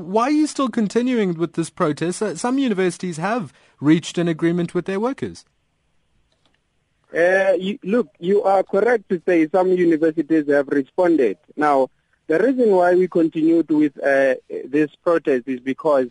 Why are you still continuing with this protest? Uh, some universities have reached an agreement with their workers. Uh, you, look, you are correct to say some universities have responded. Now, the reason why we continued with uh, this protest is because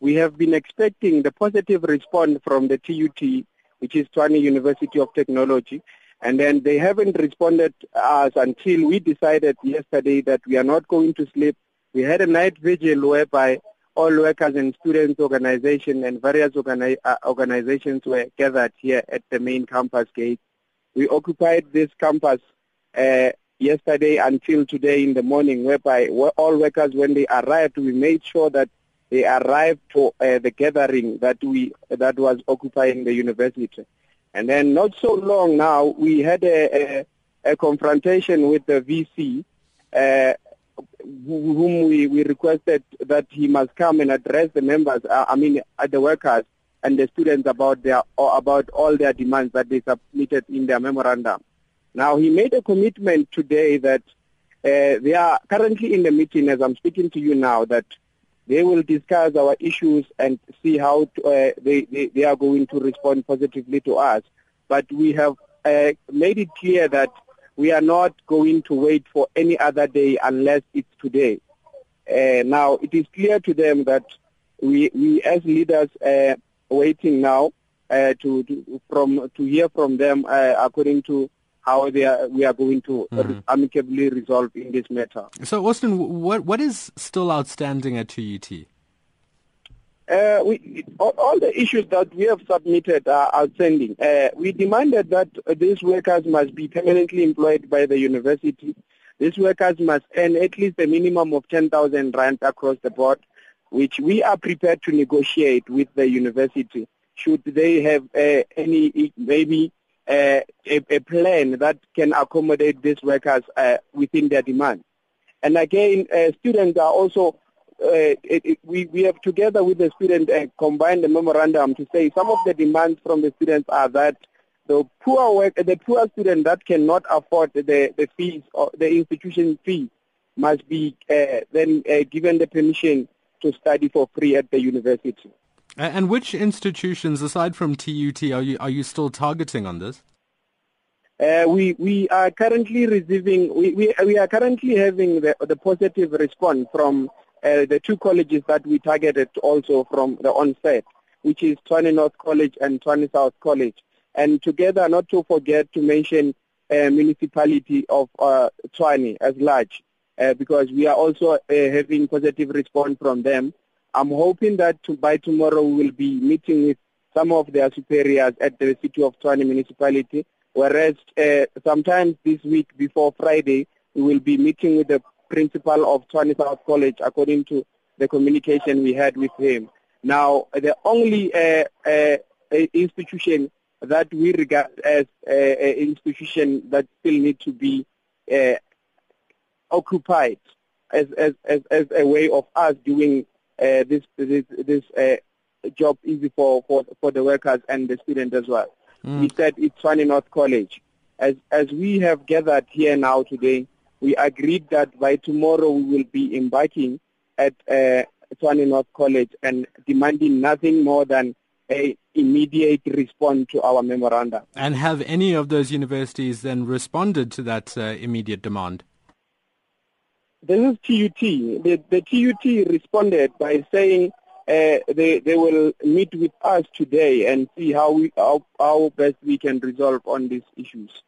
we have been expecting the positive response from the TUT, which is Tshwane University of Technology, and then they haven't responded us until we decided yesterday that we are not going to sleep. We had a night vigil whereby all workers and students organizations and various organi- uh, organizations were gathered here at the main campus gate. We occupied this campus uh, yesterday until today in the morning, whereby all workers, when they arrived, we made sure that they arrived for uh, the gathering that we that was occupying the university. And then not so long now, we had a, a, a confrontation with the VC, uh, whom we, we requested that he must come and address the members, uh, I mean, uh, the workers and the students about their about all their demands that they submitted in their memorandum. Now, he made a commitment today that uh, they are currently in the meeting, as I'm speaking to you now, that they will discuss our issues and see how to, uh, they, they, they are going to respond positively to us. But we have uh, made it clear that we are not going to wait for any other day unless it's today. Uh, now, it is clear to them that we, we as leaders are waiting now uh, to, to, from, to hear from them uh, according to how they are, we are going to mm-hmm. amicably resolve in this matter. So, Austin, what, what is still outstanding at TUT? Uh, we, all, all, the issues that we have submitted are outstanding. Uh, we demanded that these workers must be permanently employed by the university. These workers must earn at least a minimum of 10,000 rand across the board, which we are prepared to negotiate with the university. Should they have uh, any, maybe uh, a, a, plan that can accommodate these workers uh, within their demand. And again, students are also it, it, we, we have together with the student uh, combined the memorandum to say some of the demands from the students are that the poor work, the poor student that cannot afford the, the fees or the institution fee must be uh, then uh, given the permission to study for free at the university. And which institutions, aside from TUT, are you are you still targeting on this? Uh, we we are currently receiving we, we, we are currently having the, the positive response from uh, the two colleges that we targeted also from the onset, which is Tshwane North College and Tshwane South College. And together, not to forget to mention uh, municipality of uh, Tshwane as large, uh, because we are also uh, having positive response from them. I'm hoping that to, by tomorrow we will be meeting with some of their superiors at the city of Tshwane municipality, whereas uh, sometimes this week before Friday, we will be meeting with the principal of Tshwane South College, according to the communication we had with him. Now, the only uh, uh, institution that we regard as an institution that still need to be uh, occupied as, as, as, as a way of us doing uh, this this, this uh, job easy for, for, for the workers and the students as well. Mm. We said it's Tshwane North College. As, as we have gathered here now today, we agreed that by tomorrow we will be embarking at uh, Tshwane North College and demanding nothing more than a immediate response to our memoranda. And have any of those universities then responded to that uh, immediate demand? This is TUT. The, the TUT responded by saying uh, they, they will meet with us today and see how, we, how, how best we can resolve on these issues.